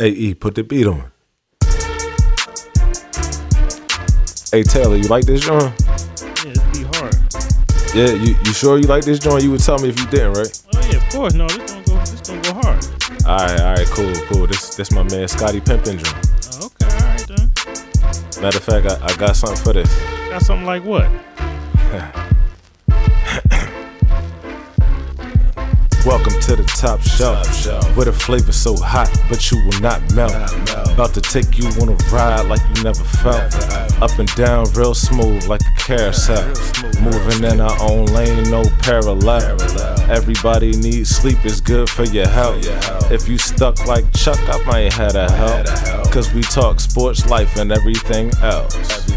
Hey, E, put the beat on. Hey, Taylor, you like this joint? Yeah, it'd be hard. Yeah, you, you sure you like this joint? You would tell me if you didn't, right? Oh yeah, of course. No, this gonna go. This gonna go hard. All right, all right, cool, cool. This this my man Scotty Pimpin joint. Oh, okay, all right then. Matter of fact, I, I got something for this. Got something like what? To the top shelf, where the flavor so hot, but you will not melt. About to take you on a ride like you never felt. Up and down, real smooth like a carousel. Moving in our own lane, no parallel. Everybody needs sleep, it's good for your health. If you stuck like Chuck, I might have to help. Cause we talk sports, life, and. Everything else.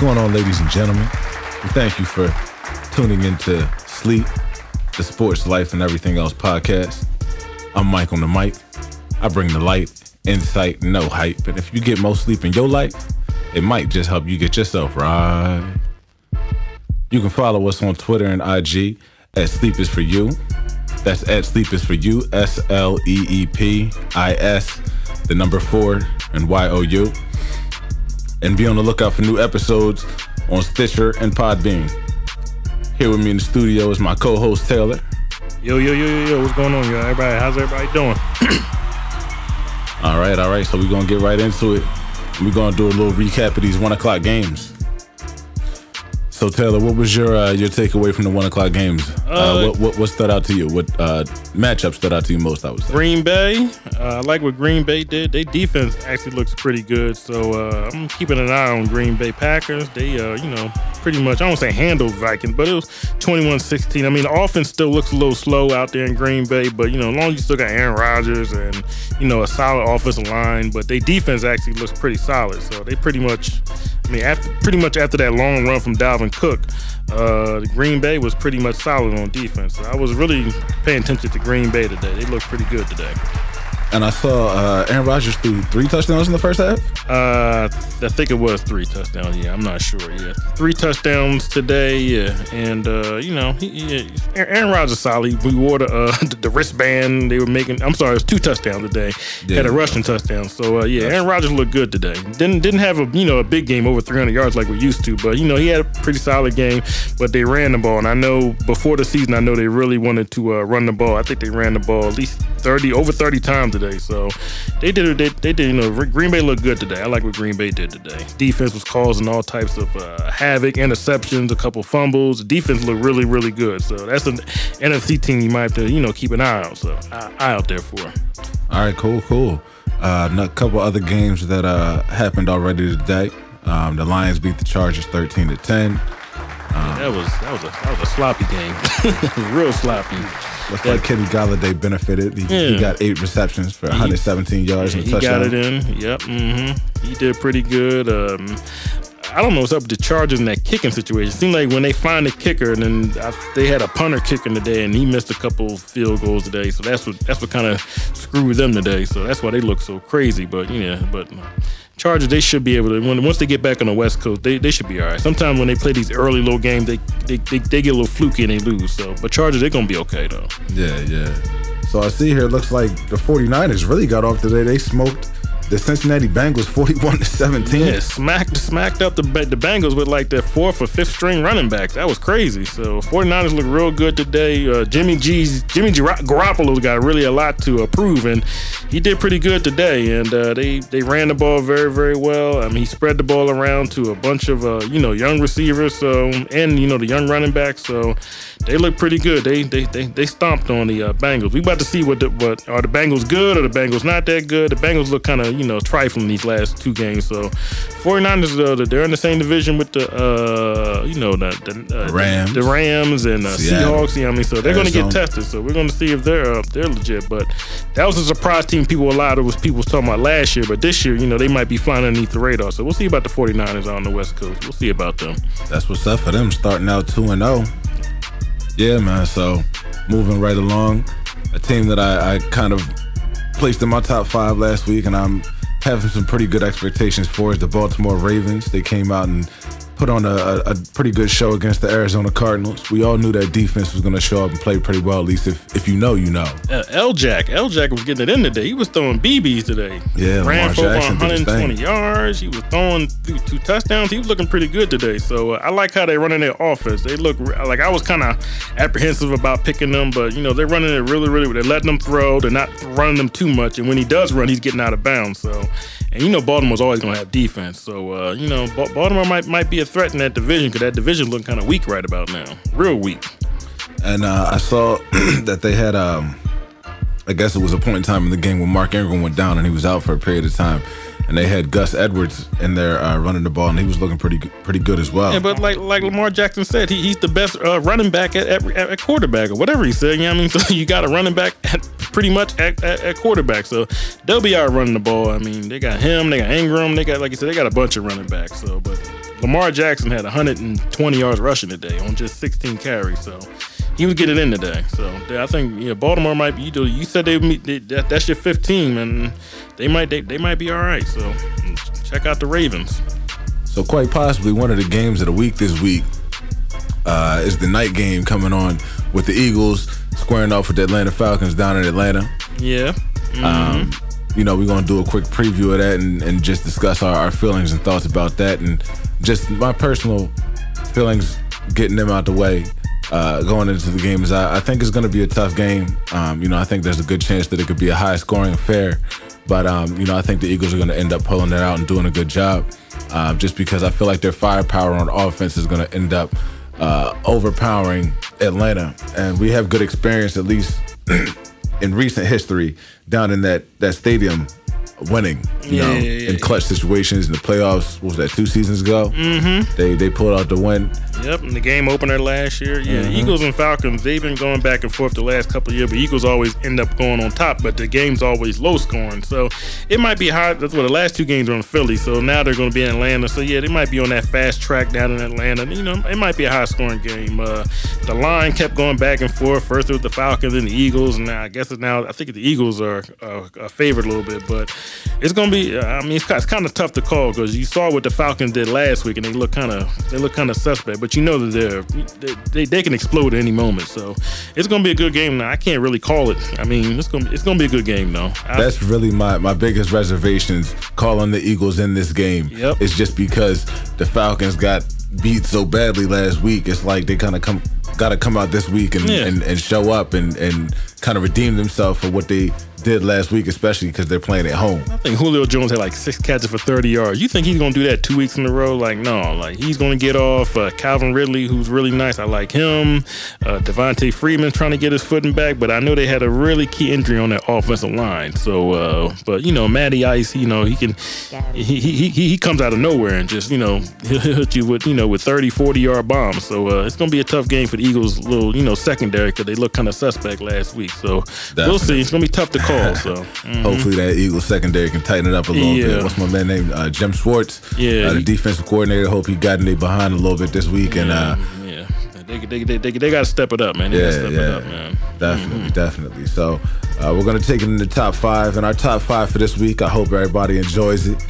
Going on, ladies and gentlemen? Thank you for tuning into Sleep, the Sports Life, and Everything Else podcast. I'm Mike on the mic. I bring the light, insight, no hype. And if you get more sleep in your life, it might just help you get yourself right. You can follow us on Twitter and IG at Sleep is for You. That's at Sleep is for You, S L E E P I S, the number four, and Y O U and be on the lookout for new episodes on Stitcher and Podbean. Here with me in the studio is my co-host Taylor. Yo, yo, yo, yo, yo. What's going on, y'all? Everybody, how's everybody doing? All right, all right. So we're gonna get right into it. We're gonna do a little recap of these one o'clock games. So Taylor, what was your uh, your takeaway from the one o'clock games? Uh, Uh, what, what what stood out to you? What uh, matchup stood out to you most? I would say. Green Bay. Uh, I like what Green Bay did. Their defense actually looks pretty good. So uh, I'm keeping an eye on Green Bay Packers. They, uh, you know, pretty much, I don't say handled Vikings, but it was 21-16. I mean, the offense still looks a little slow out there in Green Bay, but, you know, as long as you still got Aaron Rodgers and, you know, a solid offensive line, but their defense actually looks pretty solid. So they pretty much, I mean, after pretty much after that long run from Dalvin Cook, uh, Green Bay was pretty much solid on defense. So I was really paying attention to Green Bay today. They looked pretty good today. And I saw uh, Aaron Rodgers threw three touchdowns in the first half. Uh, I think it was three touchdowns. Yeah, I'm not sure. Yeah, three touchdowns today. Yeah, and uh, you know, he, he, Aaron Rodgers solid. We wore the, uh, the the wristband. They were making. I'm sorry, it was two touchdowns today. Yeah. Had a rushing touchdown. So uh, yeah, Aaron Rodgers looked good today. Didn't didn't have a you know a big game over 300 yards like we used to, but you know he had a pretty solid game. But they ran the ball, and I know before the season, I know they really wanted to uh, run the ball. I think they ran the ball at least 30 over 30 times today. So they did they, they did you know Green Bay looked good today. I like what Green Bay did today. Defense was causing all types of uh, havoc, interceptions, a couple fumbles. Defense looked really really good. So that's an NFC team you might have to you know keep an eye out. So eye, eye out there for. All right, cool, cool. Uh, a couple other games that uh, happened already today. Um, the Lions beat the Chargers 13 to 10. That was that was a that was a sloppy game, real sloppy. Looks like Kenny Golladay benefited. He, he got eight receptions for 117 yards and a he touchdown. got it in. Yep. hmm He did pretty good. Um, I don't know what's up with the Chargers in that kicking situation. It seemed like when they find a kicker, and then I, they had a punter kicking today, and he missed a couple field goals today. So that's what that's what kind of screwed them today. So that's why they look so crazy. But you know, but uh, Chargers they should be able to when once they get back on the West Coast, they, they should be all right. Sometimes when they play these early little games, they they, they, they get a little fluky and they lose. So but Chargers they're gonna be okay though. Yeah, yeah. So I see here, it looks like the 49ers really got off today. They smoked the Cincinnati Bengals 41 to 17. Yeah, smacked smacked up the the Bengals with like their fourth or fifth string running backs. That was crazy. So 49ers look real good today. Uh, Jimmy G's Jimmy Gar- Garoppolo's got really a lot to approve, and he did pretty good today. And uh, they they ran the ball very very well. I mean, he spread the ball around to a bunch of uh, you know young receivers. So and you know the young running backs. So they look pretty good. They they they, they stomped on the uh, Bengals. We about to see what the, what are the Bengals good or the Bengals not that good. The Bengals look kind of you know trifling these last two games. So 49ers though, they're in the same division with the uh, you know the the, uh, Rams. the Rams and uh, Seahawks. You know I mean, so they're going to get tested. So we're going to see if they're uh, they're legit. But that was a surprise team. People a lot of was people was talking about last year, but this year you know they might be flying underneath the radar. So we'll see about the 49ers on the West Coast. We'll see about them. That's what's up for them, starting out 2 and 0. Yeah, man. So moving right along, a team that I, I kind of placed in my top five last week, and I'm having some pretty good expectations for is the Baltimore Ravens. They came out and put on a, a, pretty good show against the Arizona Cardinals. We all knew that defense was going to show up and play pretty well. At least if, if you know, you know. Uh, L Jack, L Jack was getting it in today. He was throwing BBs today. Yeah, ran for over Jackson 120 yards. He was throwing two, two touchdowns. He was looking pretty good today. So uh, I like how they're running their offense. They look like I was kind of apprehensive about picking them, but you know they're running it really, really. They're letting them throw. They're not running them too much, and when he does run, he's getting out of bounds. So, and you know Baltimore's always going to have defense. So uh, you know Ba- Baltimore might might be a threat in that division because that division looking kind of weak right about now, real weak. And uh, I saw that they had, um, I guess it was a point in time in the game when Mark Ingram went down and he was out for a period of time. And they had Gus Edwards in there uh, running the ball, and he was looking pretty pretty good as well. Yeah, but like like Lamar Jackson said, he, he's the best uh, running back at, at, at quarterback or whatever he said. You know what I mean? So you got a running back at pretty much at, at, at quarterback. So they'll be out running the ball. I mean, they got him, they got Ingram, they got like you said, they got a bunch of running backs. So, but Lamar Jackson had 120 yards rushing today on just 16 carries. So he was getting in today. So I think yeah, Baltimore might be. You, said they, meet- they that, that's your 15, and they might they, they might be all right. So check out the Ravens. So quite possibly one of the games of the week this week uh, is the night game coming on with the Eagles squaring off with the Atlanta Falcons down in Atlanta. Yeah. Um, you know, we're gonna do a quick preview of that and, and just discuss our, our feelings and thoughts about that and just my personal feelings getting them out the way. Uh, going into the game is I, I think it's going to be a tough game. Um, you know, I think there's a good chance that it could be a high scoring affair, but um, you know, I think the Eagles are going to end up pulling that out and doing a good job. Uh, just because I feel like their firepower on offense is going to end up uh, overpowering Atlanta, and we have good experience at least in recent history down in that that stadium winning you Yeah, know yeah, yeah, in clutch situations in the playoffs what was that two seasons ago mm-hmm. they they pulled out the win Yep, and the game opener last year. Yeah, Mm-hmm. Eagles and Falcons, they've been going back and forth the last couple of years, but Eagles always end up going on top, but the game's always low scoring. So it might be hard. That's what the last two games are in Philly. So now they're going to be in Atlanta. So yeah, they might be on that fast track down in Atlanta. You know, it might be a high scoring game. Uh, the line kept going back and forth. First it was the Falcons and the Eagles, and now I guess it's now I think the Eagles are uh, a favorite a little bit, but it's going to be. I mean, it's, it's kind of tough to call because you saw what the Falcons did last week, and they look kind of they look kind of suspect. But you know that they're they, they, they can explode at any moment, so it's going to be a good game. Now I can't really call it. I mean, it's going to it's to be a good game though. I- that's really my my biggest reservations calling the Eagles in this game Yep. is just because the Falcons got beat so badly last week it's like they kind of come got to come out this week and, Yeah. and, and show up and, and kind of redeem themselves for what they did last week especially because they're playing at home I think Julio Jones had like six catches for 30 yards. You think he's going to do that two weeks in a row? Like, no. Like, he's going to get off. Uh, Calvin Ridley, who's really nice. I like him. Uh, Devonta Freeman trying to get his footing back, but I know they had a really key injury on that offensive line. So, uh, but, you know, Matty Ice, you know, he can, he, he, he, he comes out of nowhere and just, you know, he'll hit you with, you know, with 30, 40 yard bombs. So, uh, it's going to be a tough game for the Eagles, little, you know, secondary because they look kind of suspect last week. So, we'll see. It's going to be tough to call. So, mm. Hopefully that Eagles secondary can tighten it up a little Yeah. bit. What's my man named uh, Jim Schwartz? Yeah, uh, the defensive coordinator. Hope he got in there behind a little bit this week. And uh, yeah, they they, they, they, they got to step it up, man. They to Yeah, step yeah. it up, man. Definitely, definitely. So uh, we're gonna take it in the top five, and our top five for this week. I hope everybody enjoys it.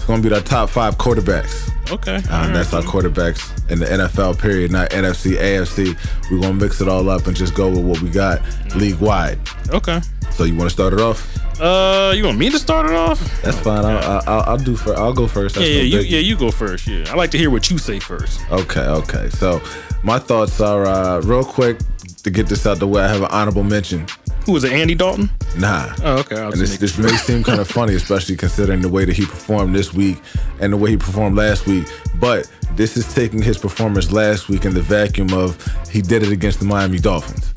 It's gonna be our top five quarterbacks. Okay, all and that's our quarterbacks in the NFL period, not NFC, AFC. We're gonna mix it all up and just go with what we got league wide. Okay. So you want to start it off? Uh, you want me to start it off? That's fine. I'll, I'll, I'll do for. I'll go first. Yeah, That's yeah, no you, yeah, you go first. Yeah, I like to hear what you say first. Okay, okay. So my thoughts are uh, real quick to get this out the way. I have an honorable mention. Who is it? Andy Dalton? Nah. Oh, okay. And this, this may seem kind of funny, especially considering the way that he performed this week and the way he performed last week. But this is taking his performance last week in the vacuum of he did it against the Miami Dolphins.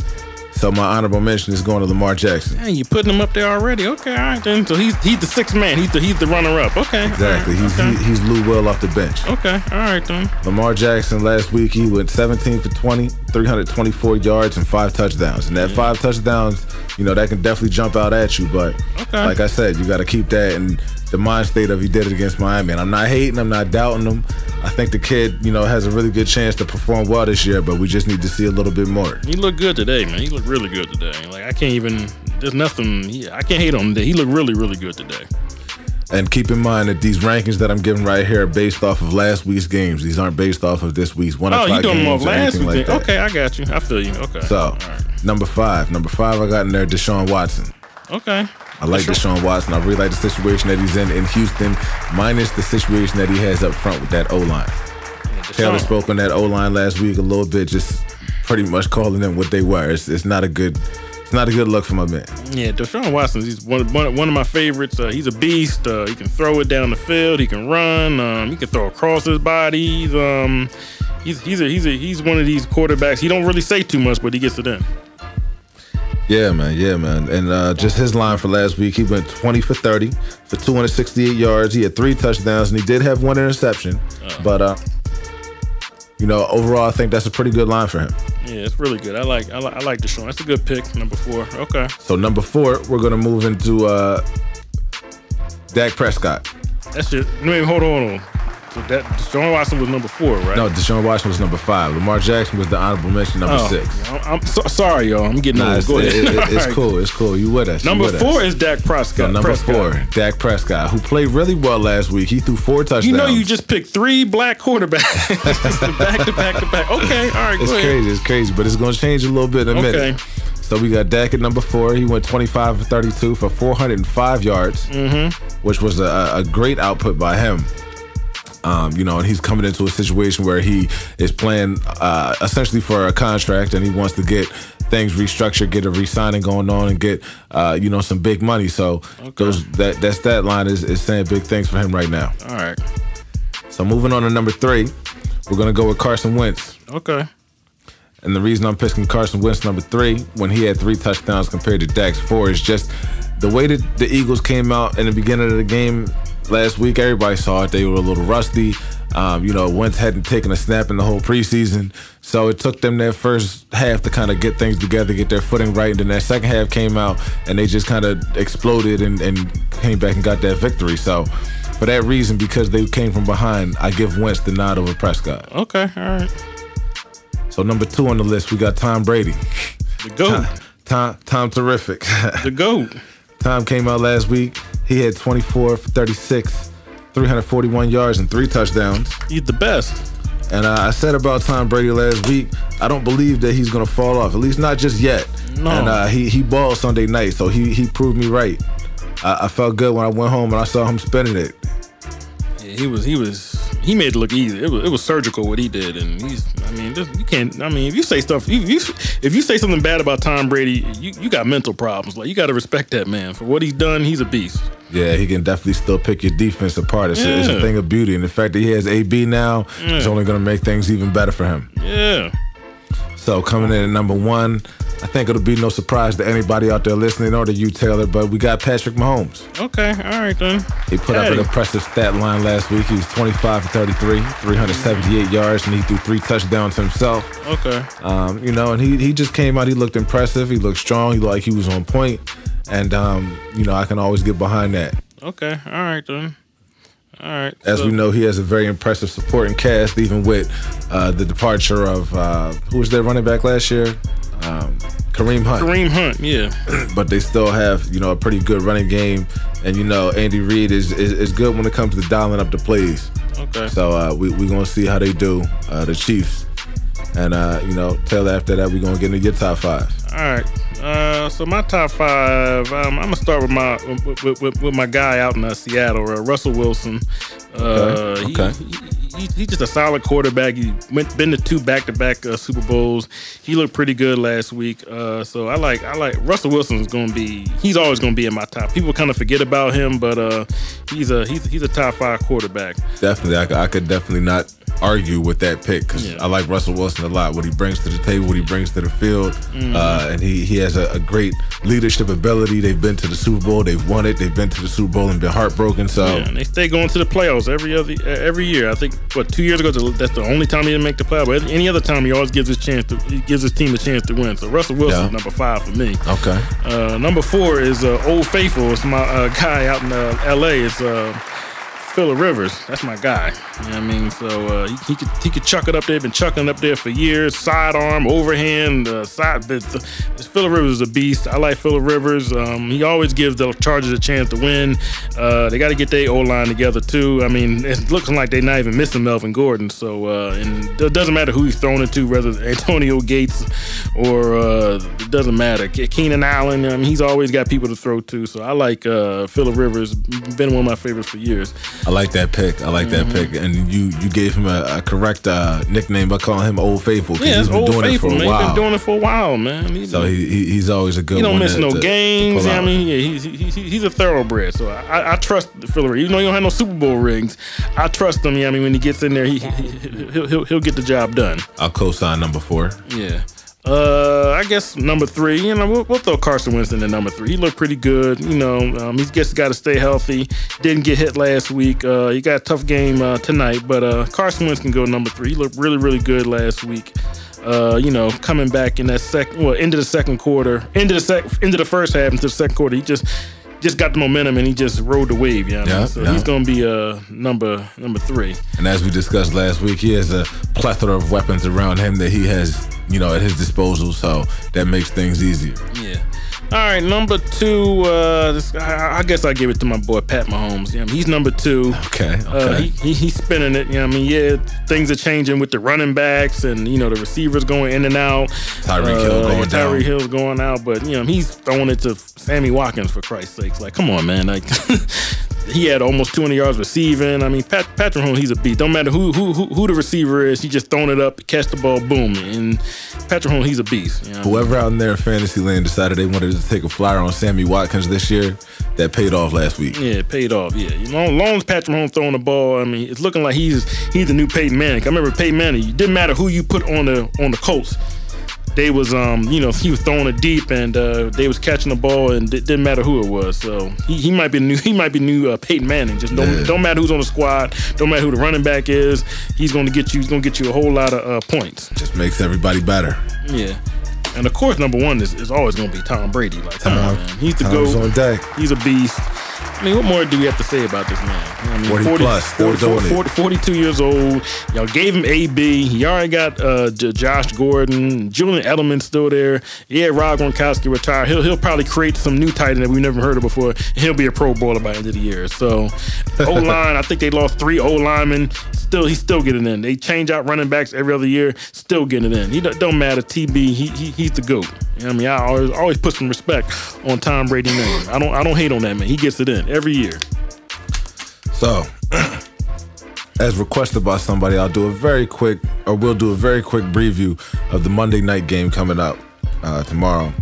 So my honorable mention is going to Lamar Jackson. Hey, you putting him up there already? Okay, all right then. So he's he's the sixth man. He's the he's the runner up. Okay. Exactly. He's okay. he, he's Lou Will off the bench. okay. All right then. Lamar Jackson last week he went 17 for 20, 324 yards and five touchdowns. And that five touchdowns, you know, that can definitely jump out at you. But Okay. like I said, you got to keep that in the mind state of he did it against Miami. And I'm not hating, I'm not doubting him. I think the kid, you know, has a really good chance to perform well this year, but we just need to see a little bit more. He looked good today, man. He looked really good today. Like I can't even. There's nothing. He, I can't hate on him. today. He looked really, really good today. And keep in mind that these rankings that I'm giving right here are based off of last week's games. These aren't based off of this week's one Oh, o'clock you doing games them off or last anything week? like okay, I got you. I feel you. Okay. So, right. number five. Number five, I got in there Deshaun Watson. Okay. I like Deshaun Watson. I really like the situation that he's in in Houston, minus the situation that he has up front with that O line. Taylor spoke on that O line last week a little bit, just pretty much calling them what they were. It's, it's not a good, it's not a good look for my man. Yeah, Deshaun Watson. He's one, one, one of my favorites. Uh, he's a beast. Uh, he can throw it down the field. He can run. Um, he can throw across his body. He's um, he's he's a, he's a, he's one of these quarterbacks. He don't really say too much, but he gets it in. Yeah, man. Yeah, man. And uh, just his line for last week, he went 20 for 30 for 268 yards. He had three touchdowns, and he did have one interception. But uh, you know, overall, I think that's a pretty good line for him. Yeah, it's really good. I like I like I like Deshaun. That's a good pick. Number four. Okay. So number four, we're gonna move into uh, Dak Prescott. That's it. No, wait, hold on, hold on. So that Deshaun Watson was number four, right? No, Deshaun Watson was number five. Lamar Jackson was the honorable mention, number Oh, six. I'm, I'm so, sorry, y'all. I'm getting Nah, old. it's, Go it- ahead. it- it's cool. It's cool. You with us? Number with four us. is Dak Prescott. So number Prescott. four, Dak Prescott, who played really well last week. He threw four touchdowns. You know, you just picked three black quarterbacks back to back to back. Okay, all right, It's go ahead. crazy. It's crazy, but it's going to change a little bit in a Okay. minute. So we got Dak at number four. He went 25 for 32 for 405 yards, Mm-hmm. which was a, a great output by him. Um, you know, and he's coming into a situation where he is playing uh, essentially for a contract, and he wants to get things restructured, get a re-signing going on, and get uh, you know some big money. So those that that stat line is, is saying big things for him right now. All right. So moving on to number three, we're gonna go with Carson Wentz. Okay. And the reason I'm picking Carson Wentz number three when he had three touchdowns compared to Dak's four is just the way that the Eagles came out in the beginning of the game last week. Everybody saw it; they were a little rusty. Um, you know, Wentz hadn't taken a snap in the whole preseason, so it took them that first half to kind of get things together, get their footing right. And then that second half came out, and they just kind of exploded and, and came back and got that victory. So. For that reason, because they came from behind, I give Wentz the nod over Prescott. Okay. All right. So number two on the list, we got Tom Brady. The goat. Tom, Tom, terrific. The goat. Tom came out last week. He had 24 for 36, 341 yards and three touchdowns. He's the best. And uh, I said about Tom Brady last week, I don't believe that he's gonna fall off. At least not just yet. No. And uh, he he balled Sunday night, so he he proved me right. I, I felt good when I went home and I saw him spinning it. Yeah, he was. He was. He made it look easy. It was. It was surgical what he did, and he's. I mean, just, you can't. I mean, if you say stuff, you, you if you say something bad about Tom Brady, you, you got mental problems. Like you got to respect that man for what he's done. He's a beast. Yeah, he can definitely still pick your defense apart. It's, a, it's a thing of beauty, and the fact that he has AB now is only gonna make things even better for him. Yeah. So coming in at number one, I think it'll be no surprise to anybody out there listening or to you, Taylor, but we got Patrick Mahomes. Okay. All right then. He put up an impressive stat line last week. He was 25 for 33, 378 yards, and he threw three touchdowns himself. Okay. Um, you know, and he he just came out. He looked impressive. He looked strong. He looked like he was on point. And um, you know, I can always get behind that. Okay. All right then. All right. As so- we know, he has a very impressive supporting cast, even with uh, the departure of uh, who was their running back last year, um, Kareem Hunt. Kareem Hunt. Yeah. but they still have you know a pretty good running game, and you know Andy Reid is is, is good when it comes to dialing up the plays. Okay. So uh, we we gonna see how they do, uh, the Chiefs, and uh, you know Taylor. After that, we gonna get into your top five. All right. Uh, so my top five. Um, I'm gonna start with my with, with, with, my guy out in uh, Seattle, uh, Russell Wilson. Uh, Okay, he- okay. He, he, he's just a solid quarterback. He went been to two back to back Super Bowls. He looked pretty good last week. Uh, so I like I like Russell Wilson's going to be. He's always going to be in my top. People kind of forget about him, but uh, he's a he's he's a top five quarterback. Definitely, I, I could definitely not argue with that pick because Yeah. I like Russell Wilson a lot. What he brings to the table, what he brings to the field, Mm-hmm. uh, and he he has a, a great leadership ability. They've been to the Super Bowl, they've won it. They've been to the Super Bowl and been heartbroken. So Yeah, and they stay going to the playoffs every other every year. I think what two years ago that's the only time he didn't make the playoffs. But any other time he always gives his chance to he gives his team a chance to win. So Russell Wilson Yeah. number five for me. okay, Uh, number four is uh, Old Faithful. It's my uh, guy out in uh, L.A. It's uh, Phillip Rivers. That's my guy. You know I mean, so uh, he, he could he could chuck it up there. Been chucking it up there for years. Sidearm, overhand, uh, side. The, the, this Phillip Rivers is a beast. I like Phillip Rivers. Um, he always gives the Chargers a chance to win. Uh, they got to get their O line together too. I mean, it's looking like they're not even missing Melvin Gordon. So uh, and it doesn't matter who he's throwing it to, whether it's Antonio Gates or uh, it doesn't matter. Keenan Allen. I mean, he's always got people to throw to. So I like uh, Phillip Rivers. Been one of my favorites for years. I like that pick. I like Mm-hmm. that pick. And you you gave him a, a correct uh, nickname by calling him Old Faithful because Yeah, he's been old doing faithful, it for a man. while. He's been doing it for a while, man. He, so he, he he's always a good. One. He don't miss to- no to- to games. Yeah, I mean, yeah, he's, he's, he's a thoroughbred. So I, I trust. Rivers. Even though he don't have no Super Bowl rings, I trust him. Yeah, I mean, when he gets in there, he, he he'll, he'll he'll get the job done. I'll co-sign number four. Yeah. Uh, I guess number three. You know, we'll, we'll throw Carson Winston in number three. He looked pretty good. You know, um, he's just got to stay healthy. Didn't get hit last week. Uh, he got a tough game uh, tonight, but uh, Carson can go number three. He looked really, really good last week. Uh, you know, coming back in that second, well, into the second quarter, into the sec, into the first half, into the second quarter, he just just got the momentum and he just rode the wave. You know what I mean? Yeah, so yeah. he's gonna be uh number number three. And as we discussed last week, he has a plethora of weapons around him that he has, you know, at his disposal. So that makes things easier. Yeah. All right, number two. Uh, this, I, I guess I give it to my boy Pat Mahomes. Yeah, he's number two. Okay. Okay. Uh, he, he, he's spinning it. You know I mean? Yeah, things are changing with the running backs and, you know, the receivers going in and out. Tyreek Hill Uh, going yeah, down. Tyreek Hill's going out, but, you know, he's throwing it to Sammy Watkins, for Christ's sakes. Like, come on, man. Like, he had almost 200 yards receiving. I mean, Pat, Patrick Mahomes, he's a beast. Don't matter who, who who who the receiver is, he just throwing it up, catch the ball, boom. And Patrick Mahomes, he's a beast. You know? Whoever out in there in fantasy land decided they wanted to take a flyer on Sammy Watkins this year, that paid off last week. Yeah, it paid off. Yeah, you know, long as Patrick Mahomes throwing the ball, I mean, it's looking like he's he's the new Peyton Manning. I remember Peyton Manning. It didn't matter who you put on the on the Colts. They was um you know he was throwing it deep and uh, they was catching the ball and it didn't matter who it was. So he, he might be new he might be new uh, Peyton Manning. Just don't Yeah. don't matter who's on the squad. Don't matter who the running back is. He's going to get you. He's going to get you a whole lot of uh, points. Just makes everybody better. Yeah. And of course, number one is, is always going to be Tom Brady. Like, on, man. He's the Tom's GOAT. He's a beast. I mean, what more do we have to say about this man? I mean, 40 plus, still doing it. 40 42 years old. Y'all gave him AB. He already got uh, J- Josh Gordon. Julian Edelman's still there. Yeah, Rob Gronkowski retired. He'll he'll probably create some new tight end that we've never heard of before. He'll be a Pro Bowler by the end of the year. So, O line. I think they lost three O linemen. Still, he's still getting in. They change out running backs every other year. Still getting in. He don't, don't matter. TB. He, he he's the goat. You know I mean, I always always put some respect on Tom Brady's name. I don't I don't hate on that man. He gets it in every year. So, as requested by somebody, I'll do a very quick, or we'll do a very quick preview of the Monday night game coming up uh, tomorrow.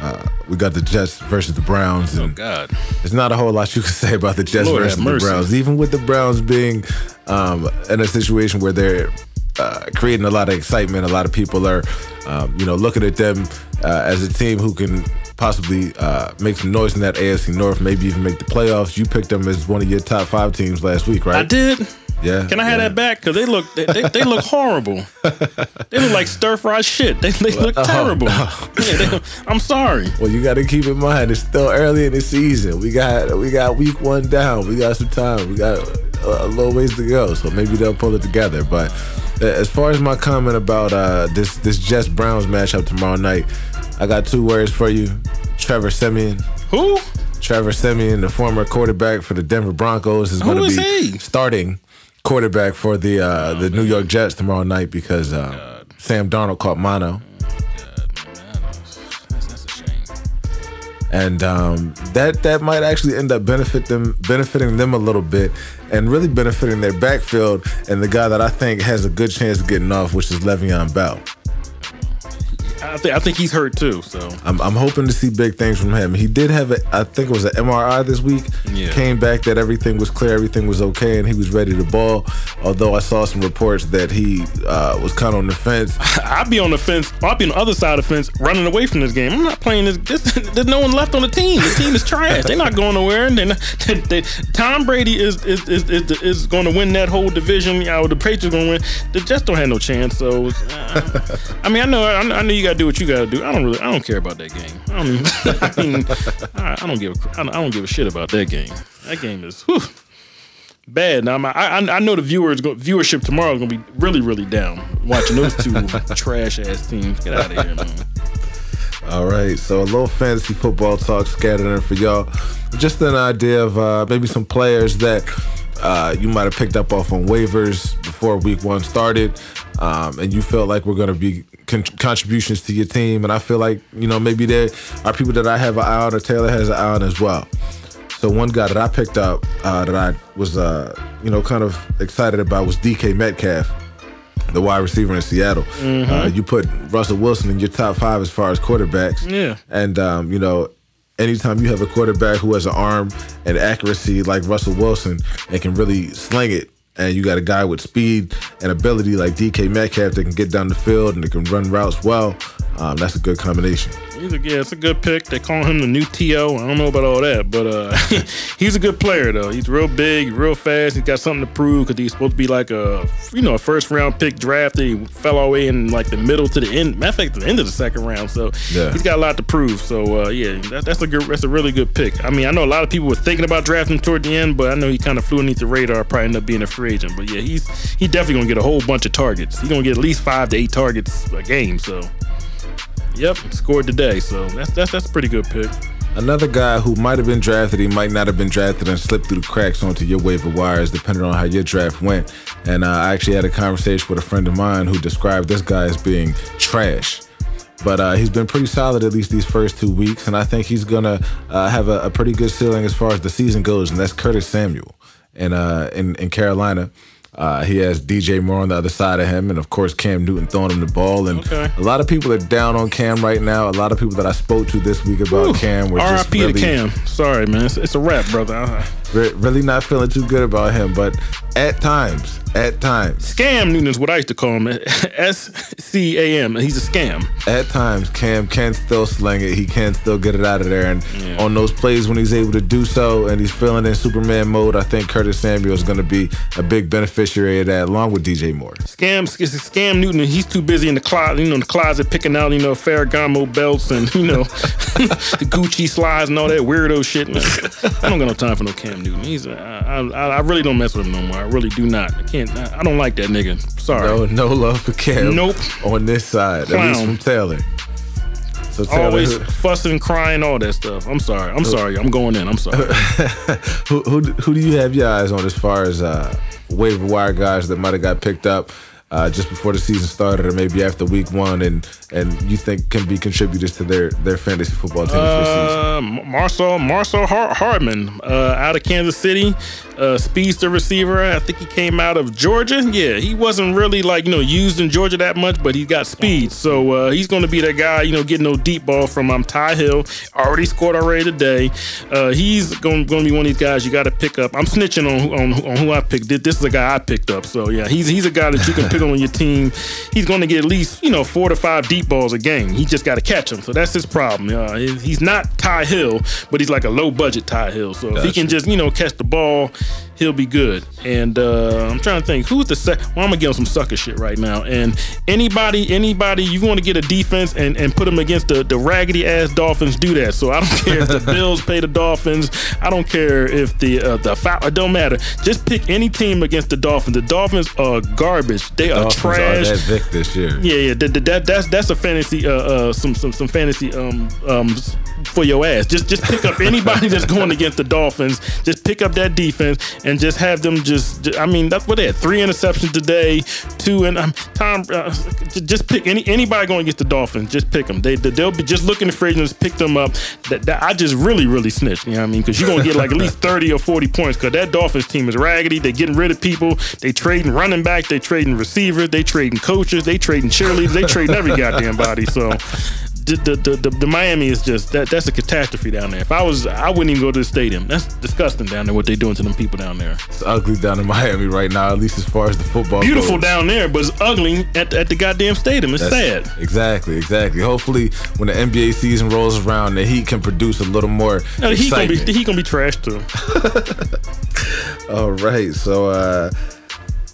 Uh, we got the Jets versus the Browns, and God. there's not a whole lot you can say about the Jets Lord versus the. Browns. Even with the Browns being um, in a situation where they're uh, creating a lot of excitement, a lot of people are, um, you know, looking at them uh, as a team who can possibly uh, make some noise in that AFC North, maybe even make the playoffs. You picked them as one of your top five teams last week, right? I did. Yeah. Can I have yeah. that back? Cause they look they, they, they look horrible. they look like stir fried shit. They, they look terrible. Yeah, they- I'm sorry. Well, you got to keep in mind it's still early in the season. We got we got week one down. We got some time. We got a, a little ways to go. So maybe they'll pull it together. But as far as my comment about uh, this this Jets Browns matchup tomorrow night, I got two words for you. Trevor Siemian. Who? Trevor Siemian, the former quarterback for the Denver Broncos, is going to be he? starting quarterback for the uh, the New York Jets tomorrow night because uh, Sam Darnold caught mono. And um, that that might actually end up benefit them benefiting them a little bit and really benefiting their backfield and the guy that I think has a good chance of getting off, which is Le'Veon Bell. I think I think he's hurt too. So I'm, I'm hoping to see big things from him. He did have a, I think it was an MRI this week. Yeah. Came back that everything was clear, everything was okay, and he was ready to ball. Although I saw some reports that he uh, was kind of on the fence. I'd be on the fence. I'd be on the other side of the fence, running away from this game. I'm not playing this. this there's no one left on the team. The team is trash. They're not going nowhere. And then they, they, Tom Brady is is is, is, is going to win that whole division. You know, the Patriots going to win. The Jets don't have no chance. So, uh, I mean, I know I, I know you got to do what you got to do. I don't really. I don't care about that game. I don't. Even, I mean, I, I don't give. A, I don't- I don't give a shit about that game. That game is. Whew, bad. Now I I know the viewers go, viewership tomorrow is gonna be really really down watching those two trash ass teams. Get out of here, man. All right, so a little fantasy football talk scattered in for y'all. Just an idea of uh, maybe some players that uh, you might have picked up off on waivers before week one started, um, and you felt like we're going to be con- contributions to your team. And I feel like, you know, maybe there are people that I have an eye on, or Taylor has an eye on as well. So one guy that I picked up uh, that I was, uh, you know, kind of excited about was DK Metcalf the wide receiver in Seattle. Uh, you put Russell Wilson in your top five as far as quarterbacks. Yeah. And, um, you know, anytime you have a quarterback who has an arm and accuracy like Russell Wilson and can really sling it, and you got a guy with speed and ability like DK Metcalf that can get down the field and that can run routes well, um, that's a good combination. He's a, yeah, it's a good pick. They call him the new To. I don't know about all that, but uh, he's a good player though. He's real big, real fast. He's got something to prove because he's supposed to be like a you know a first round pick drafted. He fell all the way in like the middle to the end. Matter of fact, the end of the second round. So Yeah. he's got a lot to prove. So uh, yeah, that, that's a good. That's a really good pick. I mean, I know a lot of people were thinking about drafting him toward the end, but I know he kind of flew underneath the radar. Probably ended up being a free agent. But yeah, he's he definitely gonna get a whole bunch of targets. He's gonna get at least five to eight targets a game. So. Yep, scored today, so that's that's that's a pretty good pick. Another guy who might have been drafted, he might not have been drafted and slipped through the cracks onto your waiver wires, depending on how your draft went. And uh, I actually had a conversation with a friend of mine who described this guy as being trash. But uh, he's been pretty solid at least these first two weeks, and I think he's gonna uh, have a, a pretty good ceiling as far as the season goes, and that's Curtis Samuel. And uh, in in Carolina, uh, he has DJ Moore on the other side of him, and of course Cam Newton throwing him the ball. And Okay. a lot of people are down on Cam right now. A lot of people that I spoke to this week about Cam were just R.I.P. really, to Cam. Sorry, man. It's, it's a wrap, brother. Re- really not feeling too good about him. But at times, at times, Scam Newton is what I used to call him. S C A M. He's a scam. at times, Cam can still sling it. He can still get it out of there. And on those plays when he's able to do so, and he's feeling in Superman mode, I think Curtis Samuel is going to be a big beneficiary of that, along with DJ Moore. Scam, it's a scam Newton. He's too busy in the closet, you know, in the closet picking out, you know, Ferragamo belts and you know, the Gucci slides and all that weirdo shit. Man, I don't got no time for no Cam Newton. He's, uh, I, I, I really don't mess with him no more. I really do not. I can't. I, I don't like that nigga. Sorry. No, no love for Cam. Nope. On this side, at least Clown. from Taylor. So Taylor, Always who, fussing, crying, all that stuff. I'm sorry. I'm sorry. I'm going in. I'm sorry. who, who, who do you have your eyes on as far as uh, waiver wire guys that might have got picked up uh, just before the season started, or maybe after week one, and and you think can be contributors to their their fantasy football season? Uh, Marcel Marcel Har- Hardman uh, out of Kansas City, uh, speedster receiver. I think he came out of Georgia. Yeah, he wasn't really like you know used in Georgia that much, but he got speed. So uh, he's going to be that guy. You know, getting no deep ball from um, Ty Hill. Already scored already today. Uh, he's going to be one of these guys you got to pick up. I'm snitching on on, on who I picked. This is a guy I picked up. So yeah, he's he's a guy that you can pick on your team. He's going to get at least you know four to five deep balls a game. He just got to catch them. So that's his problem. Uh, he's not Ty Hill, but he's like a low budget Ty Hill. So if he can just you know catch the ball, he'll be good. And uh, I'm trying to think who's the sec- well, I'm gonna give him some sucker shit right now. And anybody, anybody, you want to get a defense and, and put them against the, the raggedy ass Dolphins, do that. So I don't care if the Bills pay the Dolphins. I don't care if the uh, the foul. It don't matter. Just pick any team against the Dolphins. The Dolphins are garbage. They are Dolphins are trash. that Vic this year. Yeah, yeah, that, that, that- that's that's a fantasy, uh, uh, some some some fantasy, um, um, for your ass. Just just pick up anybody that's going against the Dolphins. Just pick up that defense and just have them just. ju- I mean, that's what they had. Three interceptions today, two and um, Tom. Uh, just pick any anybody going against the Dolphins. Just pick them. They they'll be just looking for agents. Pick them up. That, that I just really really snitch. You know what I mean? Because you're gonna get like at least thirty or forty points. Because that Dolphins team is raggedy. They're getting rid of people. They trading running back. They trading receivers. They trading coaches. They trading cheerleaders. They trading every goddamn body. So. The, the, the, the, the Miami is just that that's a catastrophe down there. If I was, I wouldn't even go to the stadium. That's disgusting down there. What they're doing to them people down there? It's ugly down in Miami right now, at least as far as the football. Beautiful goes. down there, but it's ugly at, at the goddamn stadium. It's That's- sad. Exactly, exactly. Hopefully, when the NBA season rolls around, the Heat can produce a little more No, he gonna be he gonna be trashed too. All right, so uh,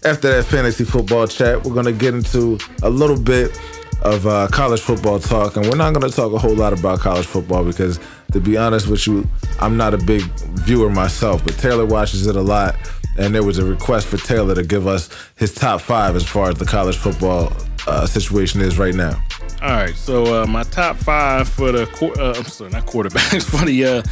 after that fantasy football chat, we're gonna get into a little bit of uh, college football talk, and we're not gonna talk a whole lot about college football because, to be honest with you, I'm not a big viewer myself, but Taylor watches it a lot, and there was a request for Taylor to give us his top five as far as the college football uh, situation is right now. All right, so uh, my top five for the uh, I'm sorry, not quarterbacks for the uh,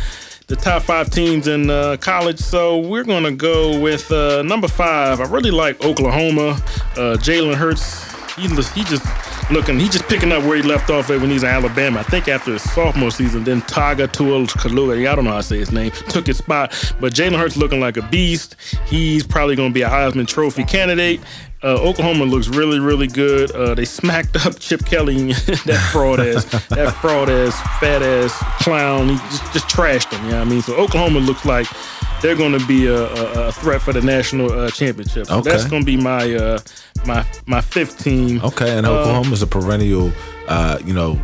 the top five teams in uh, college. So we're gonna go with uh, number five. I really like Oklahoma. Uh, Jalen Hurts. He, he just looking. He's just picking up where he left off at when he's in Alabama. I think after his sophomore season, then Taga Kalua, I don't know how to say his name, took his spot. But Jalen Hurts looking like a beast. He's probably going to be a Heisman Trophy candidate. Uh, Oklahoma looks really, really good. Uh, they smacked up Chip Kelly, that fraud ass, that fraud ass, fat ass clown. He just, just trashed him. You know what I mean? So Oklahoma looks like they're going to be a, a, a, threat for the national uh, championship. So Okay. That's going to be my uh, my my fifth team. Okay, and Uh, Oklahoma's a perennial, uh, you know,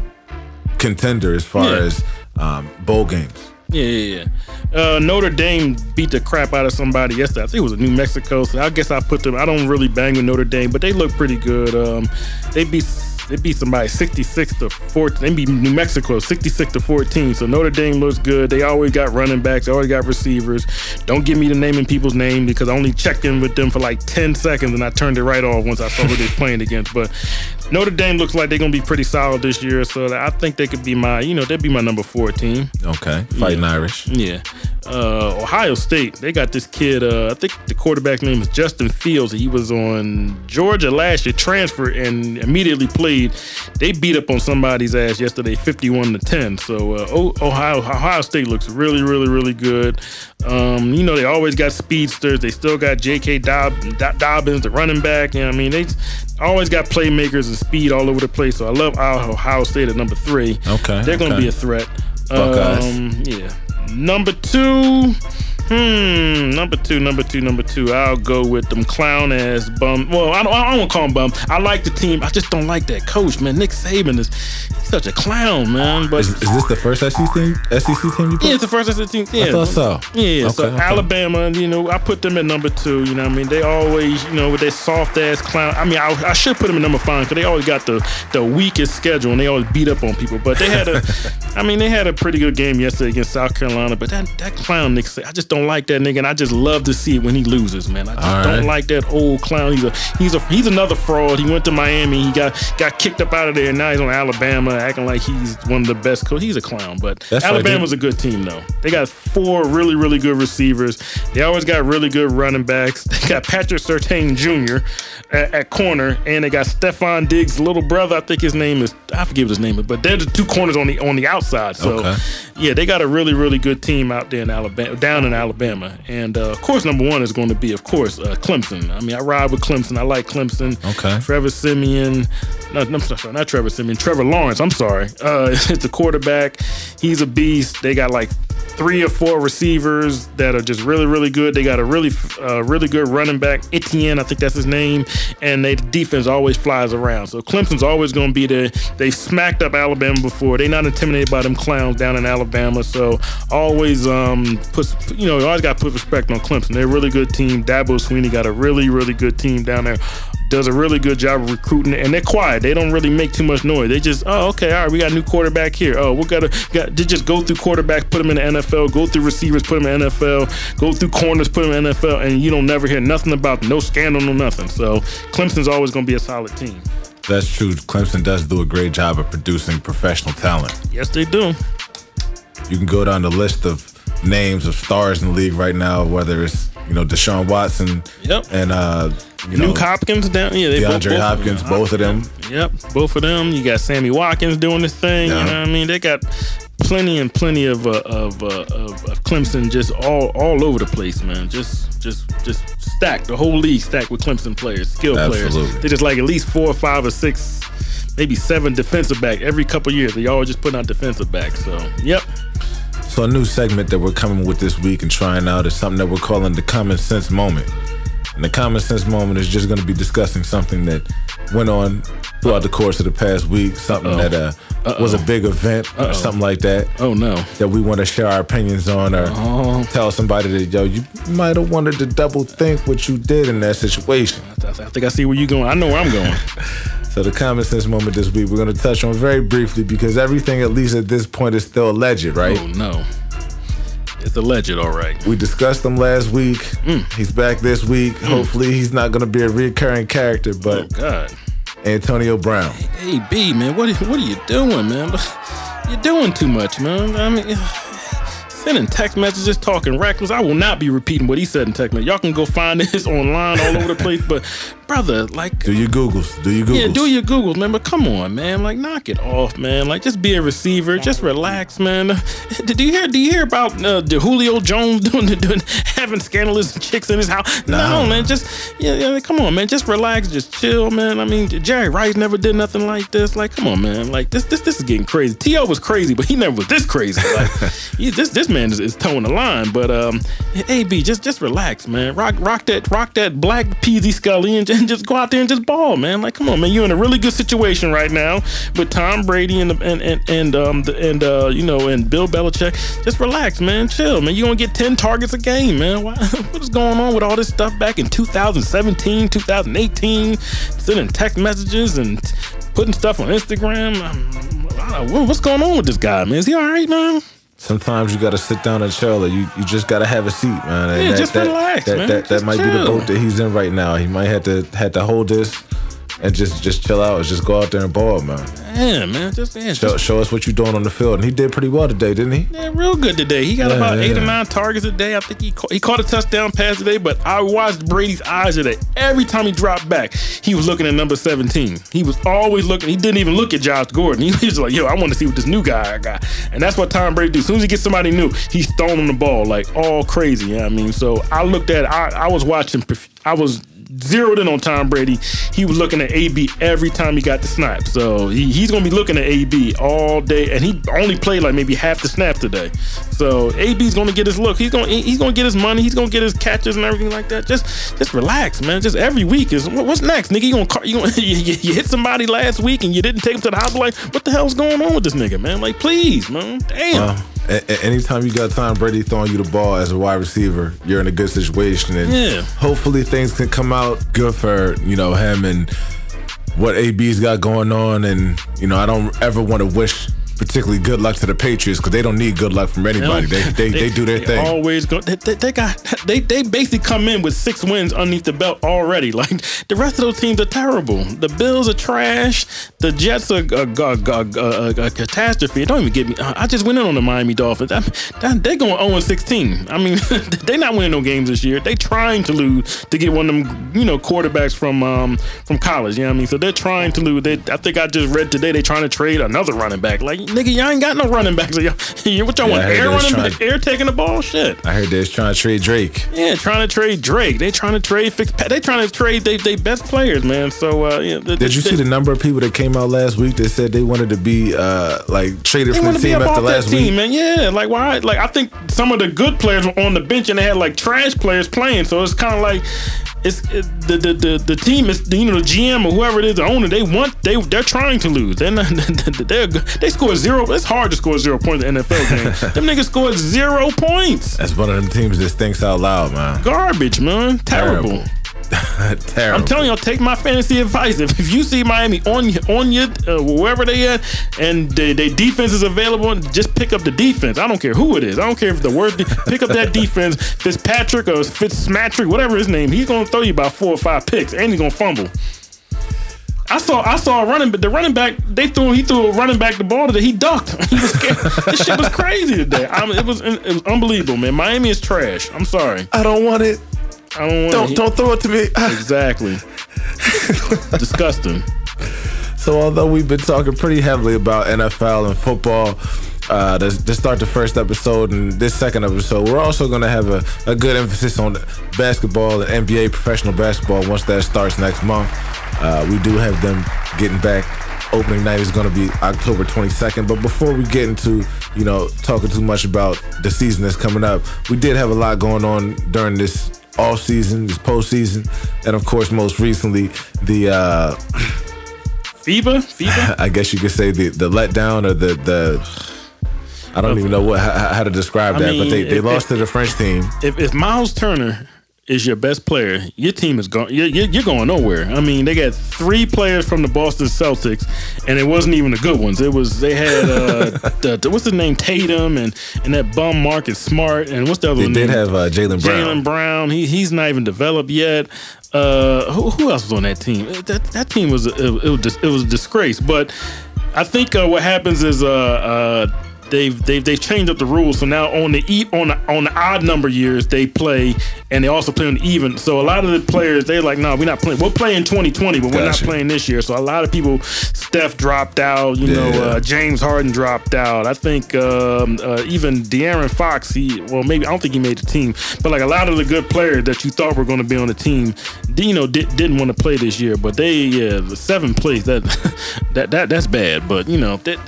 contender as far Yeah. as um, bowl games. Yeah, yeah, yeah. Uh, Notre Dame beat the crap out of somebody yesterday. I think it was New Mexico. So I guess I put them. I don't really bang with Notre Dame, but they look pretty good. Um, they beat they beat somebody 66 to 14. They beat New Mexico 66 to 14. So Notre Dame looks good. They always got running backs. They always got receivers. Don't give me the naming people's name because I only checked in with them for like 10 seconds and I turned it right off once I saw who they're playing against. But Notre Dame looks like they're gonna be pretty solid this year. So I think they could be my, you know, they'd be my number four team. Okay, fighting Irish. Yeah. Uh, Ohio State, they got this kid, uh, I think the quarterback name is Justin Fields. He was on Georgia last year, transferred, and immediately played. They beat up on somebody's ass yesterday, 51 to 10. So uh, Ohio Ohio State looks really, really, really good. Um, you know, they always got speedsters. They still got J.K. Dob- Do- Dobbins, the running back. You know what I mean? They always got playmakers and speed all over the place. So I love Ohio State at number three. Okay, They're going to okay. be a threat. Buckeyes. Um, yeah. Number two. Hmm. Number two. Number two. Number two. I'll go with them clown ass bum. Well, I don't. I don't want to call him bum. I like the team. I just don't like that coach, man. Nick Saban is he's such a clown, man. But Is, is this the first SEC team? SEC team you put? yeah, it's the first SEC team. Yeah, I thought so. Yeah, so Okay, okay. Alabama, you know, I put them at number two. You know, what I mean, they always, you know, with their soft ass clown. I mean, I, I should put them at number five because they always got the the weakest schedule and they always beat up on people. But they had a, I mean, they had a pretty good game yesterday against South Carolina. But that that clown Nick, Saban, I just don't like that nigga, and I just love to see it when he loses, man. I just All don't like that old clown. He's a he's a he's another fraud. He went to Miami. He got got kicked up out of there. and Now he's on Alabama, acting like he's one of the best coaches. He's a clown, but That's right, Alabama's a good team though. They got four really really good receivers. They always got really good running backs. They got Patrick Surtain Jr. at, at corner, and they got Stefon Diggs' little brother. I think his name is I forget what his name is, but they're the two corners on the on the outside. So Okay. yeah, they got a really really good team out there in Alabama, down in Alabama, and uh, of course number one is going to be of course uh, Clemson. I mean I ride with Clemson. I like Clemson. Okay. Trevor Siemian, no, I'm sorry, not Trevor Siemian, Trevor Lawrence. I'm sorry. Uh, it's a quarterback. He's a beast. They got like three or four receivers that are just really, really good. They got a really, uh, really good running back, Etienne, I think that's his name, and they the defense always flies around. So Clemson's always going to be there. They smacked up Alabama before. They're not intimidated by them clowns down in Alabama. So always um put, you know, always got to put respect on Clemson. They're a really good team. Dabo Swinney got a really, really good team down there does a really good job of recruiting, and they're quiet. They don't really make too much noise. They just, oh, okay, all right, we got a new quarterback here. Oh, we gotta got they just go through quarterbacks, put them in the NFL, go through receivers, put them in the NFL, go through corners, put them in the NFL, and you don't never hear nothing about them. no scandal, no nothing. So Clemson's always gonna be a solid team. That's true. Clemson does do a great job of producing professional talent. Yes, they do. You can go down the list of names of stars in the league right now, whether it's you know Deshaun Watson Yep. and uh, you know Nuk Hopkins down, yeah, they both- DeAndre both- Hopkins, both of them. Yep, both of them. You got Sammy Watkins doing this thing. Yeah. You know what I mean? They got plenty and plenty of uh, of, uh, of of Clemson just all all over the place, man. Just just just stacked. The whole league stacked with Clemson players, skill Absolutely. players. They just like at least four or five or six, maybe seven defensive back every couple years. They all just putting out defensive back. So yep. So a new segment that we're coming with this week and trying out is something that we're calling the common sense moment. And the common sense moment is just going to be discussing something that went on throughout the course of the past week, something that uh, was a big event or something like that. Oh no. That we want to share our opinions on, or tell somebody that yo, you might have wanted to double think what you did in that situation. I I think I see where you're going. I know where I'm going. So the common sense moment this week, we're going to touch on very briefly because everything, at least at this point, is still alleged, right? Oh no. It's It's alleged, all right. We discussed him last week. Mm. He's back this week. Hopefully, he's not going to be a recurring character, but. Oh God. Antonio Brown. Hey B, man, what are, what are you doing, man? You're doing too much, man. I mean, sending text messages, talking reckless. I will not be repeating what he said in text message. Y'all can go find this online all over the place, but brother, like. Do your Googles. Do your Googles. Yeah, do your Googles, man. But come on, man. Like, knock it off, man. Like, just be a receiver. Just relax, man. Did you hear? Do you hear about uh, the Julio Jones doing, doing having scandalous chicks in his house? No, No. man. Just yeah, yeah. Come on, man. Just relax. Just chill, man. I mean, Jerry Rice never did nothing like this. Like, come on, man. Like this, this, this is getting crazy. To was crazy, but he never was this crazy. Like, this, this man is, is towing the line. But um, AB, just, just relax, man. Rock, rock that, rock that black peasy Scully, and just, just go out there and just ball, man. Like, come on, man. You're in a really good situation right now with Tom Brady and and and and um and uh you know and Bill Belichick. Just relax, man. Chill, man. You're gonna get ten targets a game, man. What is going on with all this stuff back in 2017, 2018? Sending text messages and putting stuff on Instagram. Um, I what's going on with this guy, man? Is he all right, man? Sometimes you got to sit down and chill. Or you you just got to have a seat, man. And Yeah, just relax, that, man. That, that Just might be the boat that he's in right now. He might have to had to hold this and just just chill out. Just go out there and ball, man. Yeah, man. Just, yeah, Show, just show us what you're doing on the field. And he did pretty well today, didn't he? Yeah, real good today. He got Yeah, about eight or nine targets a day. I think he ca- he caught a touchdown pass today. But I watched Brady's eyes today. Every time he dropped back, he was looking at number seventeen. He was always looking. He didn't even look at Josh Gordon. He was like, "Yo, I want to see what this new guy I got." And that's what Tom Brady do. As soon as he gets somebody new, he's throwing the ball like all crazy. You know what I mean, so I looked at. I, I was watching. I was zeroed in on Tom Brady. He was looking at AB every time he got the snap. So he, he's going to be looking at AB all day, and he only played like maybe half the snap today. So AB's going to get his look. He's going he's going to get his money. He's going to get his catches and everything like that. Just just relax, man. Just every week is what- what's next, nigga. You going to you, gonna, you, you hit somebody last week and you didn't take him to the hospital. Like what the hell's going on with this nigga, man? Like please, man. Damn. Uh, a- anytime you got Tom Brady throwing you the ball as a wide receiver, you're in a good situation, and Yeah. hopefully things can come out good for you know him and what AB's got going on. And you know, I don't ever want to wish particularly good luck to the Patriots because they don't need good luck from anybody. They they, they, do their they thing. Always go. They, they, they got. They they basically come in with six wins underneath the belt already. Like the rest of those teams are terrible. The Bills are trash. The Jets are a, a, a, a, catastrophe. Don't even get me. Uh, I just went in on the Miami Dolphins. They're going 0 16. I mean, they're not winning no games this year. They trying to lose to get one of them, you know, quarterbacks from um from college. You know what I mean? So they're trying to lose. They, I think I just read today they're trying to trade another running back. Like nigga, y'all ain't got no running backs. Y'all, what y'all Yeah, want? Air running back? Air taking the ball? Shit. I heard they're trying to trade Drake. Yeah, trying to trade Drake. They trying to trade Fitzpatrick. They trying to trade they they best players, man. So uh, yeah. Did you the- see the number of people that came out last week that said they wanted to be uh, like traded from the team after last team, week? man. Yeah, like why? Like I think some of the good players were on the bench and they had like trash players playing. So it's kind of like it's it, the, the the the team is you know the GM or whoever it is the owner. They want they they're trying to lose. They're not, they're they scored zero. It's hard to score zero points in the NFL game. them niggas scored zero points. That's one of them teams that thinks out loud, man. Garbage, man. Terrible. Terrible. I'm telling y'all, take my fantasy advice. If, if you see Miami on your on your uh, wherever they at, and they, they defense is available, just pick up the defense. I don't care who it is. I don't care if the word pick up that defense. Fitzpatrick or Fitzmatrick, whatever his name, he's gonna throw you about four or five picks, and he's gonna fumble. I saw I saw a running, but the running back they threw he threw a running back the ball that he ducked. He was scared. this shit was crazy today. I mean, it was it was unbelievable, man. Miami is trash. I'm sorry. I don't want it. I don't want Don't don't throw it to me. Exactly. Disgusting. So although we've been talking pretty heavily about NFL and football, uh, to, to start the first episode and this second episode, we're also going to have a, a good emphasis on basketball and NBA professional basketball once that starts next month. Uh, we do have them getting back. Opening night is going to be October 22nd. But before we get into, you know, talking too much about the season that's coming up, we did have a lot going on during this off season, this postseason, and of course, most recently, the uh, FIBA? FIBA? I guess you could say the the letdown or the the I don't even know what how, how to describe I that, but they, they if- lost to the French team. if, if Myles Turner is your best player, your team is going. You're, you're going nowhere. I mean, they got three players from the Boston Celtics, and it wasn't even the good ones. It was they had uh, the, the- what's the name Tatum and and that bum Marcus Smart and what's the other They one? did have uh, Jaylen Brown. Jaylen Brown. He he's not even developed yet. Uh, who, who else was on that team? That that team was it, it was it was a disgrace. But I think uh, what happens is uh, uh, they've they've they've changed up the rules. So now on the e- on the, on the odd number years they play, and they also play on the even. So a lot of the players they're like, no, we're not playing. We're playing 2020, but we're not playing this year. So a lot of people, Steph dropped out. You know, uh, James Harden dropped out. I think um, uh, even De'Aaron Fox, he well maybe I don't think he made the team, but like a lot of the good players that you thought were going to be on the team, you know, did, didn't want to play this year. But they, yeah, the seventh place that that that that's bad. But you know that.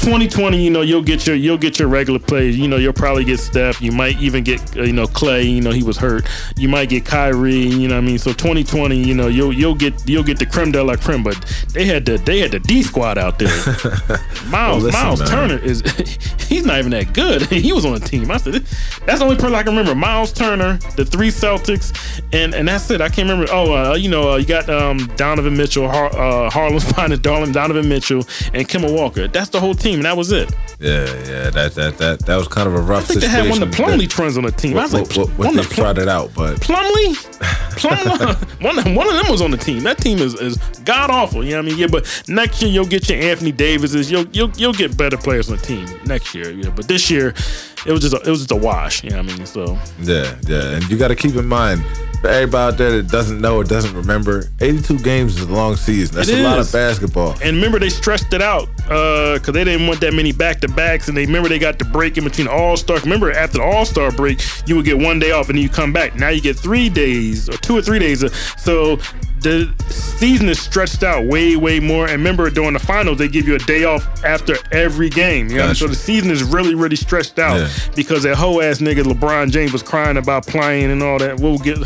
2020, you know, you'll get your you'll get your regular plays. You know, you'll probably get Steph. You might even get uh, you know Clay. You know, he was hurt. You might get Kyrie. You know, what I mean, so 2020, you know, you'll you'll get you'll get the creme de la creme. But they had the they had the D squad out there. Myles listen, Myles man. Turner is he's not even that good. he was on the team. I said that's the only person I can remember. Myles Turner, the three Celtics, and and that's it. I can't remember. Oh, uh, you know, uh, you got um, Donovan Mitchell, Har- uh, Harlem's finest, Darling Donovan Mitchell, and Kemba Walker. That's the whole team, and that was it. Yeah, yeah, that that that that was kind of a rough I think they situation. had one of the Plumlee twins on the team. I was what, like, what, what one they the Plum- trotted out, but Plumlee, Plumlee, one, of- one of them was on the team. That team is, is god awful. You know what I mean? Yeah, but next year you'll get your Anthony Davises. You'll you'll you'll get better players on the team next year. Yeah, but this year it was just a, it was just a wash. You know what I mean? So yeah, yeah, and you got to keep in mind for everybody out there that doesn't know or doesn't remember, 82 games is a long season. That's a lot of basketball. and remember they stretched it out uh, because they didn't want that many back to backs, and they remember they got the break in between All Star. Remember after the All Star break, you would get one day off and then you come back. Now you get three days or two or three days. Uh, so the season is stretched out way way more. And remember during the finals they give you a day off after every game. You know? Gotcha. So the season is really really stretched out Yeah. because that whole ass nigga LeBron James was crying about playing and all that. We'll get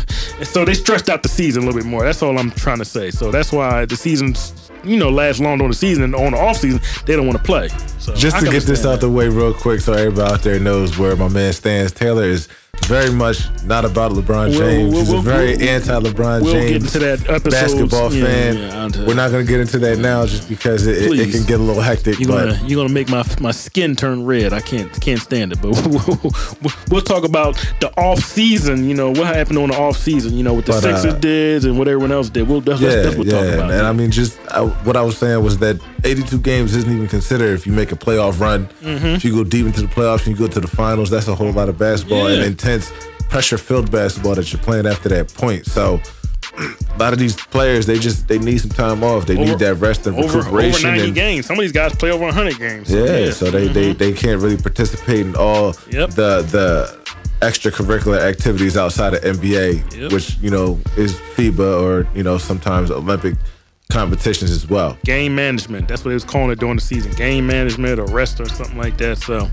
so they stretched out the season a little bit more. That's all I'm trying to say. So that's why the season's you know last long on the season and on the off season they don't want to play. So Just to get this out the way real quick so everybody out there knows where my man stands, Taylor is very much not about LeBron We'll- James. we'll- He's we'll- a very we'll- anti-LeBron we'll get James into that basketball Yeah, fan. yeah, We're not going to get into that now just because it, it, it can get a little hectic. You're gonna you're gonna make my my skin turn red. I can't can't stand it. But we'll, we'll talk about the off season. You know what happened on the off season. You know what the But, uh, Sixers did and what everyone else did. We'll that's, yeah, that's, that's we'll yeah, talk about. and I mean, just I, what I was saying was that 82 games isn't even considered if you make a playoff run. Mm-hmm. If you go deep into the playoffs and you go to the finals, that's a whole lot of basketball and intense, pressure-filled basketball that you're playing after that point. So. A lot of these players, they just they need some time off. They need that rest and over over 90 and, games. Some of these guys play over 100 games. Yeah, so they, they they can't really participate in all Yep. the the extracurricular activities outside of NBA, Yep. which you know is FIBA or you know sometimes Olympic competitions as well. game management. That's what they was calling it during the season. Game management or rest or something like that. So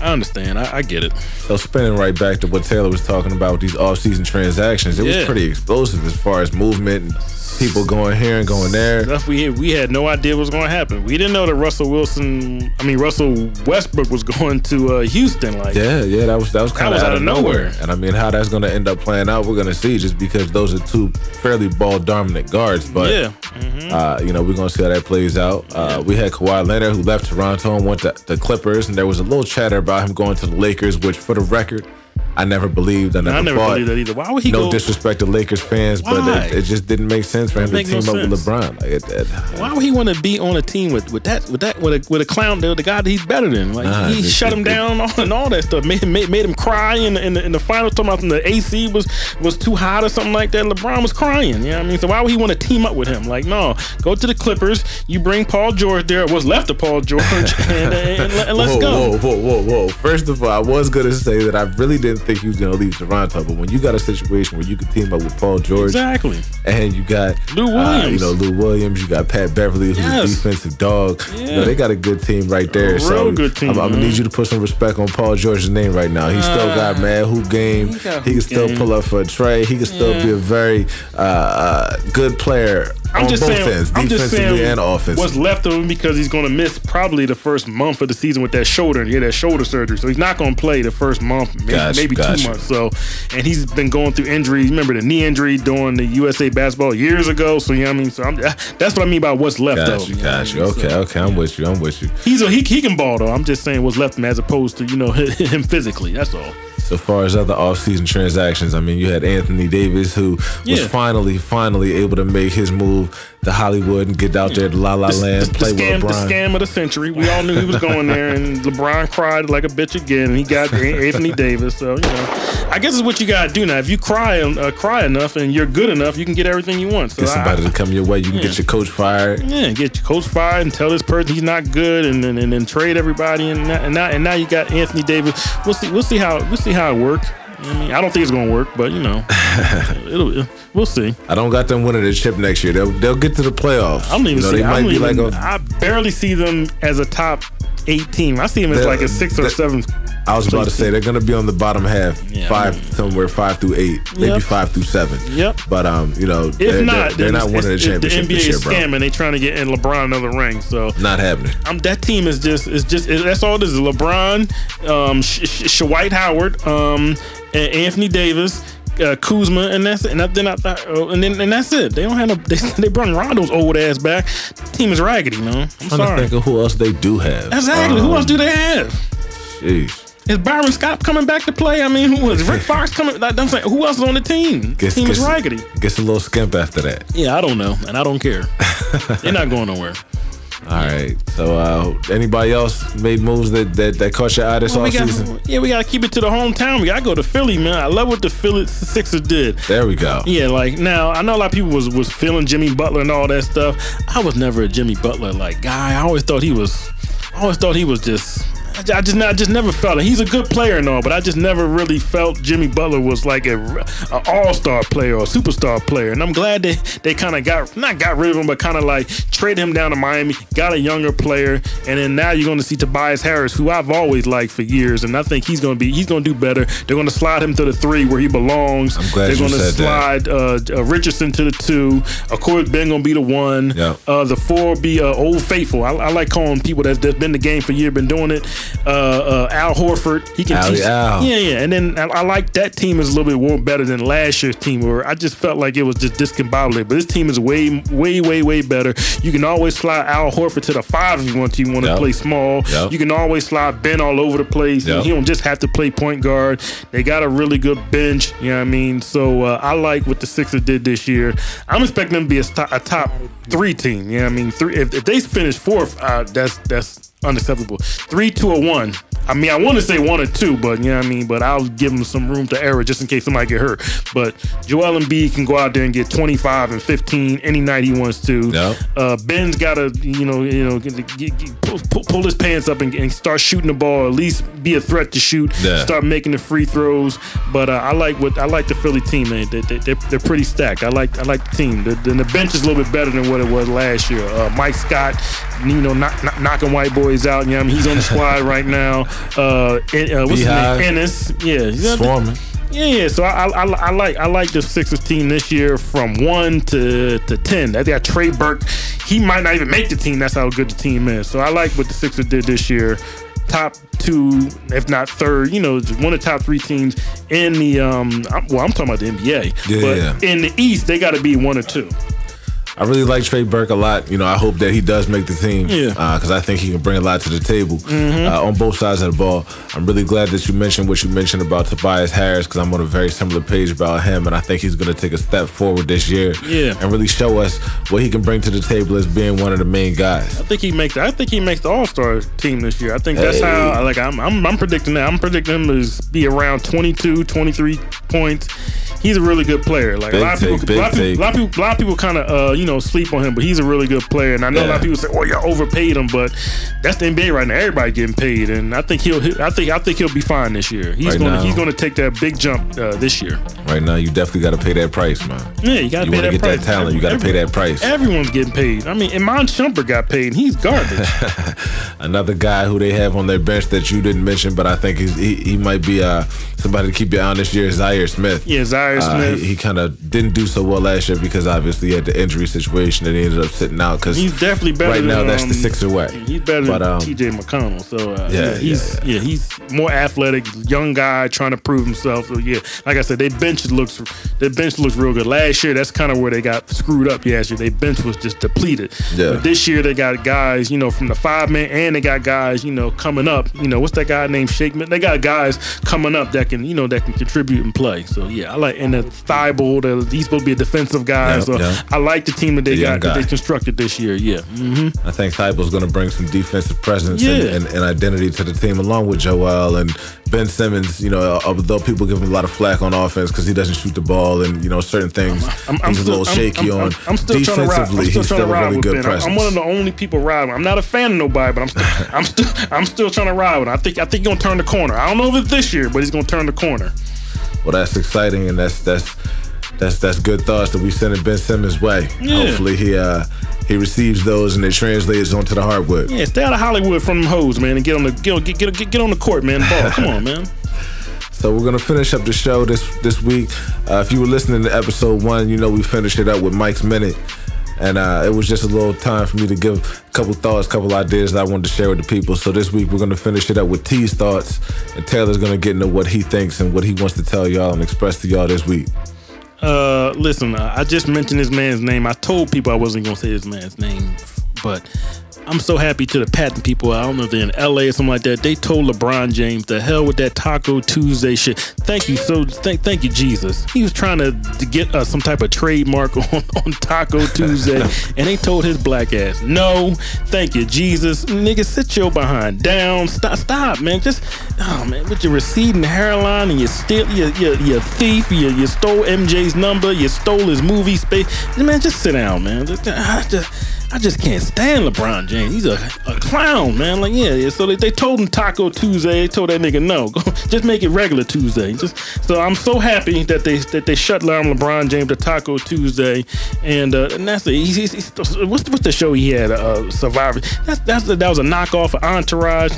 I understand. I, I get it. So spinning right back to what Taylor was talking about with these off-season transactions, it Yeah. was pretty explosive as far as movement and people going here and going there. We we had no idea what was going to happen. We didn't know that Russell Wilson, I mean Russell Westbrook was going to uh, Houston. Like Yeah, yeah, that was that was kind of out, out of nowhere. nowhere. And I mean, how that's going to end up playing out, we're going to see. Just because those are two fairly ball dominant guards, but yeah, uh, you know, we're going to see how that plays out. Uh, we had Kawhi Leonard who left Toronto and went to the Clippers, and there was a little chatter about him going to the Lakers, which, for the record, I never believed. I never, I never bought. believed that either. Why would he no go? disrespect to Lakers fans, but it, it just didn't make sense for him to team no up with. LeBron. Like it, it, Why would he want to be on a team with, with that with that with a with a clown the, the guy that he's better than? Like Nah, he shut him down and all, and all that stuff. Made, him- made made him cry in the, in the in the finals. Talking about the AC was was too hot or something like that. LeBron was crying. You know what I mean? So why would he want to team up with him? Like no, go to the Clippers. You bring Paul George there. What's left of Paul George and, and, and let's whoa, go. Whoa, whoa, whoa, whoa. First of all, I was going to say that I really didn't think he was going to leave Toronto, but when you got a situation where you could team up with Paul George Exactly. and you got Lou uh, you know, Lou Williams, you got Pat Beverley, who's Yes. a defensive dog. You know, Yeah. they got a good team right there. A so good team, I'm, I'm gonna need you to put some respect on Paul George's name right now. He still got mad hoop game. he He can hoop still pull up for a trade. He can still be a very uh, uh, good player on both ends, I'm just saying and offensively. What's left of him because he's going to miss probably the first month of the season with that shoulder and he had that shoulder surgery, so he's not going to play the first month, maybe, Gotcha, maybe gotcha. two months. So, and he's been going through injuries. Remember the knee injury during the USA basketball years ago. So you know what I mean. So I'm, that's what I mean by what's left of Got him. you, know I got you. mean? Okay, So- okay, I'm with you. I'm with you. He's a, he, he can ball though. I'm just saying what's left of him as opposed to you know him physically. That's all. So far as other offseason transactions, I mean, you had Anthony Davis, who Yeah. was finally, finally able to make his move to Hollywood and get out there to La La The, Land, the- the scam, with the scam of the century. We all knew he was going there, and LeBron cried like a bitch again. And he got Anthony Davis. So you know, I guess it's what you gotta do now. If you cry, uh, cry enough, and you're good enough, you can get everything you want. So Get somebody I, to come your way. You can get your coach fired. yeah, get your coach fired and tell this person he's not good, and then and, then trade everybody, and now, and now and now you got Anthony Davis. We'll see. We'll see how we'll see how it works. I mean, I don't think it's gonna work, but you know, it'll. We'll see. I don't got them winning the chip next year. They'll they'll get to the playoffs. I don't even you know, see. they I, might be even, like a. I barely see them as a top eight team. I see them as like a six or seven. I was about to say they're gonna be on the bottom half, Yeah, five I mean- somewhere five through eight, maybe Yep. five through seven. Yep. But um, you know, If they're, not, they're, they're not winning the championship The NBA this year, is bro. scamming. They trying to get in LeBron another ring. So Not happening. um, that team is just is just it, that's all This is LeBron, um, Sh- Sh- Sh- Howard, um, and Anthony Davis. Uh, Kuzma and that's it. And then, I, uh, and then and that's it. They don't have no. They, they brought Rondo's old ass back. The team is raggedy, man. I'm trying sorry. to think of who else they do have. Exactly. Who Um, else do they have? Jeez. Is Byron Scott coming back to play? I mean, who is Rick Fox coming? Like, I'm saying, who else is on the team? The team is raggedy. Gets a little skimp after that. Yeah, I don't know, and I don't care. They're not going nowhere. All right. So, uh, anybody else made moves that that, that caught your eye this Well, we offseason? yeah, we got to keep it to the hometown. We got to go to Philly, man. I love what the Philly Sixers did. There we go. Yeah, like now I know a lot of people was was feeling Jimmy Butler and all that stuff. I was never a Jimmy Butler like guy. I always thought he was. I always thought he was just. I ju- I just, I just never felt it. He's a good player and all, but I just never really felt Jimmy Butler was like a, a all star player or a superstar player. And I'm glad they they kind of got not got rid of him, but kind of like traded him down to Miami, got a younger player, and then now you're going to see Tobias Harris, who I've always liked for years, and I think he's going to be he's going to do better. They're going to slide him to the three where he belongs. I'm glad They're going to slide uh, uh, Richardson to the two. Of course, Ben gonna be the one. Yeah. Uh, the four will be uh, Old Faithful. I, I like calling people that's, that's been the game for years, been doing it. Uh, uh, Al Horford, he can Ally teach. Al. Yeah, yeah. And then I, I like that team is a little bit more better than last year's team, where I just felt like it was just discombobulated. But this team is way, way, way, way better. You can always slide Al Horford to the five if you want to. You want to Yep. play small. Yep. You can always slide Ben all over the place. Yep. He don't just have to play point guard. They got a really good bench. You know what I mean? So uh, I like what the Sixers did this year. I'm expecting them to be a, sto- a top three team. You know what I mean? Three. If, if they finish fourth, uh, that's that's unacceptable. Three, two, or one. I mean, I want to say one or two, but you know what I mean. But I'll give them some room to error just in case somebody get hurt. But Joel Embiid can go out there and get 25 and 15 any night he wants to. Yep. Uh, Ben's got to, you know, you know, get, get, get- pull, pull, his pants up and, and start shooting the ball. At least be a threat to shoot. Yeah. Start making the free throws. But uh, I like what I like the Philly team. Man, they, they, they're, they're pretty stacked. I like I like the team. The, the, the bench is a little bit better than what it was last year. Uh, Mike Scott, you know, knock, knock, knocking white boys out. You know, what I mean, he's on the squad right now. Uh, uh, what's Beehive. his name? Ennis. Yeah, you know, Swarming. yeah, yeah. So I, I, I like I like the Sixers team this year from one to to ten. They got Trey Burke. He might not even make the team. That's how good the team is. So I like what the Sixers did this year. Top two, if not third, you know, one of the top three teams in the um. Well, I'm talking about the NBA. Yeah, but yeah. in the East, they got to be one or two. I really like Trey Burke a lot. You know, I hope that he does make the team. Yeah. Because I think he can bring a lot to the table uh, on both sides of the ball. I'm really glad that you mentioned what you mentioned about Tobias Harris because I'm on a very similar page about him, and I think he's going to take a step forward this year. Yeah. And really show us what he can bring to the table as being one of the main guys. I think he makes. I think he makes the All Star team this year. I think that's Hey. how. Like I'm, I'm, I'm predicting that. I'm predicting him to be around 22, 23 points. He's a really good player. Like Big a lot of people, a lot of people, a lot of people, a lot of people kind of, uh, you know, sleep on him. But he's a really good player. And I know a lot of people say, "Oh, y'all overpaid him," but that's the NBA right now. Everybody getting paid, and I think he'll. I think I think he'll be fine this year. He's Right gonna now. he's gonna take that big jump uh, this year. Right now, you definitely got to pay that price, man. Yeah, you gotta You pay that get price. that talent, you gotta pay that price. Everyone's getting paid. I mean, Iman Shumpert got paid, and he's garbage. Another guy who they have on their bench that you didn't mention, but I think he's, he he might be uh, somebody to keep your eye on this year is Zhaire Smith. yeah, Zhaire Uh, Smith. he, he kind of didn't do so well last year because obviously he had the injury situation that he ended up sitting out. Because He's definitely better. right than, now that's um, the Sixer way. He's better But, than um, T.J. McConnell. So uh, Yeah, yeah, yeah, he's yeah, he's more athletic, young guy trying to prove himself. So yeah, like I said, their bench looks their bench looks real good. Last year, that's kind of where they got screwed up. Yeah, actually, their bench was just depleted. Yeah. But this year they got guys, you know, from the five man, and they got guys, you know, coming up. You know, what's that guy named Shakeman? They got guys coming up that can, you know, that can contribute and play. So yeah, I like and the Thybulle, he's supposed to be a defensive guy. So. I like the team that they The got that they constructed this year. Yeah. hmm I think Thybulle's going to bring some defensive presence and, Yeah. and, and identity to the team, along with Joel and Ben Simmons. You know, although people give him a lot of flack on offense because he doesn't shoot the ball and you know certain things I'm, I'm he's still, a little shaky I'm, I'm, on. I'm, I'm still trying to ride. I'm still he's trying still to a really good Ben. I'm, presence. I'm one of the only people riding. I'm not a fan of nobody, but I'm still, I'm still, I'm still trying to ride with. him. I think, I think he's gonna turn the corner. I don't know if it's this year, but he's gonna turn the corner. Well, that's exciting, and that's that's that's that's good thoughts that we sending Ben Simmons' way. Yeah. Hopefully, he uh he receives those and it translates onto the hardwood. Yeah, stay out of Hollywood from them hoes, man, and get on the get get, get, get, get on the court, man. Ball. Come on, man. So we're gonna finish up the show this this week. Uh, if you were listening to episode one, you know we finished it up with Mike's minute, and uh, it was just a little time for me to give a couple thoughts, couple ideas that I wanted to share with the people. So this week we're gonna finish it up with Tee's thoughts, and Taylor's gonna get into what he thinks and what he wants to tell y'all and express to y'all this week. Uh, listen, uh, I just mentioned this man's name. I told people I wasn't gonna say this man's name, but I'm so happy to the patent people. I don't know if they're in LA or something like that. They told LeBron James the hell with that Taco Tuesday shit. Thank you so thank thank you Jesus. He was trying to, to get us some type of trademark on, on Taco Tuesday, and they told his black ass no. Thank you Jesus, nigga. Sit your behind down. Stop stop man. Just oh man with your receding hairline and you still your you you thief. You you stole MJ's number. You stole his movie space. Man, just sit down, man. Just- ah, just, I just can't stand LeBron James. He's a, a clown, man. Like, yeah, yeah. So they, they told him Taco Tuesday. They told that nigga no, just make it regular Tuesday. Just so I'm so happy that they that they shut down LeBron James to Taco Tuesday, and uh, and that's it. He's, he's, he's, what's what's the show he had? Uh, Survivor. That's that's that was a knockoff of Entourage.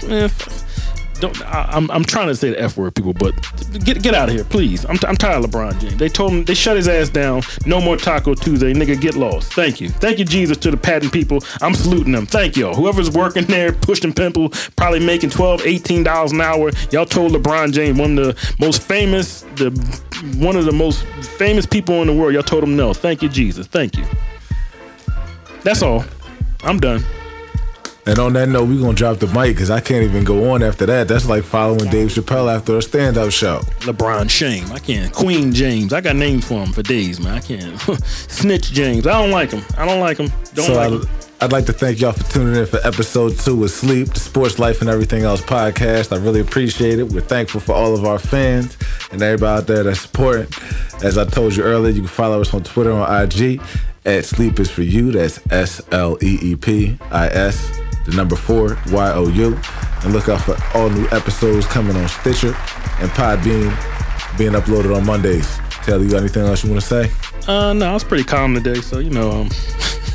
Don't I, I'm I'm trying to say the f word, people, but get get out of here, please. I'm, I'm tired of LeBron James. They told him they shut his ass down. No more Taco Tuesday, nigga. Get lost. Thank you, thank you, Jesus, to the patent people. I'm saluting them. Thank y'all. Whoever's working there, pushing pimple, probably making 12 18 dollars an hour. Y'all told LeBron James, one of the most famous, the one of the most famous people in the world. Y'all told him no. Thank you, Jesus. Thank you. That's all. I'm done. And on that note, we're gonna drop the mic because I can't even go on after that. That's like following Dave Chappelle after a stand-up show. LeBron Shame. I can't. Queen James. I got names for him for days, man. I can't. Snitch James. I don't like him. I don't like him. Don't so like I, him. I'd like to thank y'all for tuning in for episode two of Sleep, the Sports Life and Everything Else podcast. I really appreciate it. We're thankful for all of our fans and everybody out there that's supporting. As I told you earlier, you can follow us on Twitter on IG at Sleep is for You. That's S L E E P I S, the number four, Y O U. And look out for all new episodes coming on Stitcher and Podbean being uploaded on Mondays. Taylor, you got anything else you want to say? Uh, no, I was pretty calm today, so you know, um,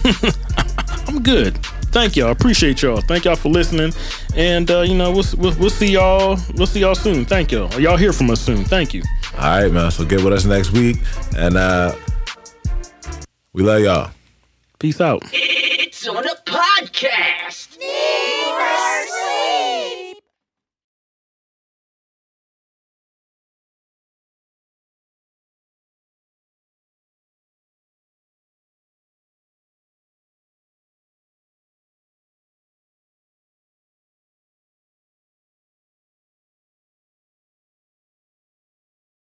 I'm good. Thank y'all. Appreciate y'all. Thank y'all for listening, and uh, you know, we'll, we'll we'll see y'all. We'll see y'all soon. Thank y'all. Y'all hear from us soon. Thank you. All right, man. So get with us next week. And uh we love y'all. Peace out. It's on a podcast.